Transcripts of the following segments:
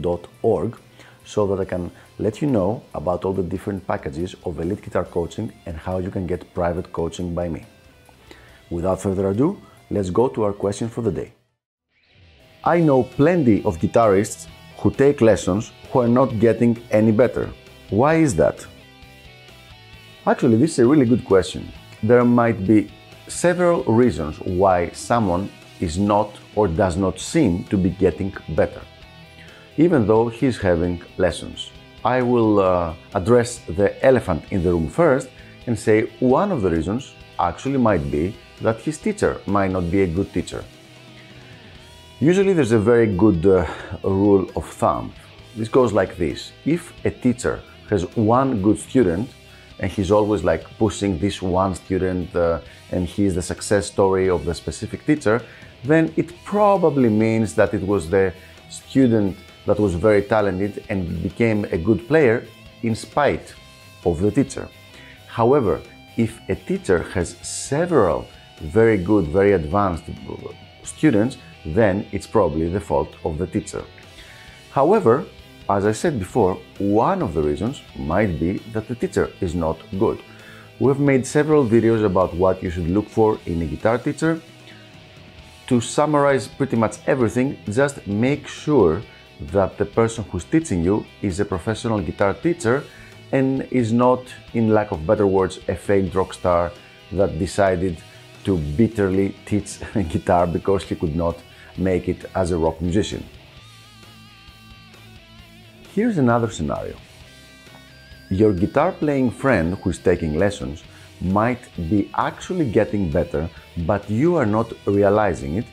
dot org so that I can let you know about all the different packages of elite guitar coaching and how you can get private coaching by me. Without further ado, let's go to our question for the day. I know plenty of guitarists who take lessons who are not getting any better. Why is that? Actually, this is a really good question. There might be several reasons why someone is not or does not seem to be getting better, even though he's having lessons. I will uh, address the elephant in the room first and say one of the reasons actually might be that his teacher might not be a good teacher. Usually, there's a very good uh, rule of thumb. This goes like this if a teacher has one good student and he's always like pushing this one student uh, and he's the success story of the specific teacher, then it probably means that it was the student that was very talented and became a good player in spite of the teacher. However, if a teacher has several very good, very advanced students, then it's probably the fault of the teacher. However, as I said before, one of the reasons might be that the teacher is not good. We've made several videos about what you should look for in a guitar teacher. To summarize pretty much everything, just make sure that the person who's teaching you is a professional guitar teacher and is not, in lack of better words, a fake rock star that decided to bitterly teach guitar because he could not make it as a rock musician. Here's another scenario. Your guitar playing friend who is taking lessons might be actually getting better, but you are not realizing it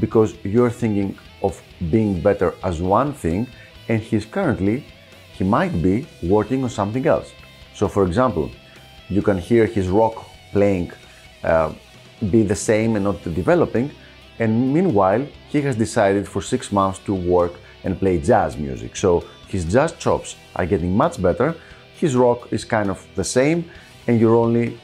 because you're thinking of being better as one thing and he's currently, he might be working on something else. So, for example, you can hear his rock playing uh, be the same and not developing, and meanwhile, he has decided for six months to work and play jazz music. So, his jazz chops are getting much better, his rock is kind of the same, and you're only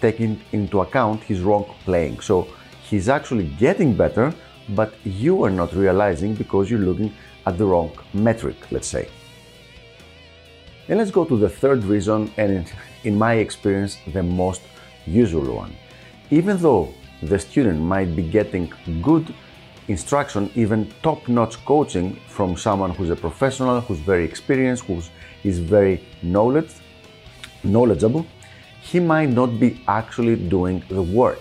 taking into account his rock playing. So, he's actually getting better, but you are not realizing because you're looking at the wrong metric, let's say. And let's go to the third reason, and in my experience, the most usual one. Even though the student might be getting good instruction, even top notch coaching from someone who's a professional, who's very experienced, who is very knowledge, knowledgeable, he might not be actually doing the work.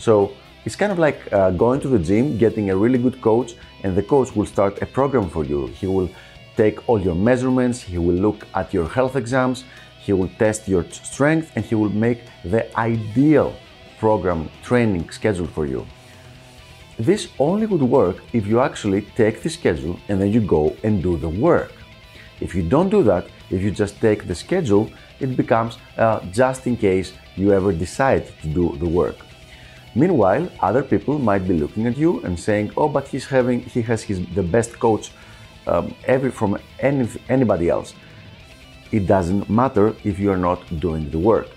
So it's kind of like uh, going to the gym, getting a really good coach, and the coach will start a program for you. He will take all your measurements, he will look at your health exams, he will test your strength, and he will make the ideal program training schedule for you. This only would work if you actually take the schedule and then you go and do the work. If you don't do that, if you just take the schedule, it becomes uh, just in case you ever decide to do the work. Meanwhile, other people might be looking at you and saying, "Oh, but he's having he has his the best coach um, every from any, anybody else." It doesn't matter if you are not doing the work.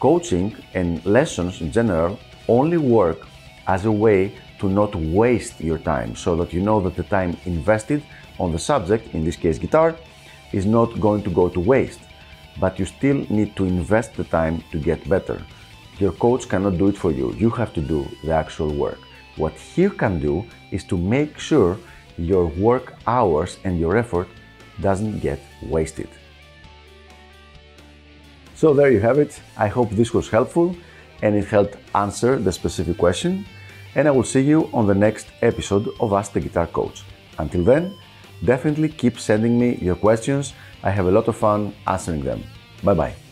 Coaching and lessons in general only work as a way to not waste your time so that you know that the time invested on the subject, in this case guitar, is not going to go to waste. But you still need to invest the time to get better. Your coach cannot do it for you. You have to do the actual work. What he can do is to make sure your work hours and your effort doesn't get wasted. So there you have it. I hope this was helpful and it helped answer the specific question. And I will see you on the next episode of Ask the Guitar Coach. Until then, definitely keep sending me your questions. I have a lot of fun answering them. Bye bye.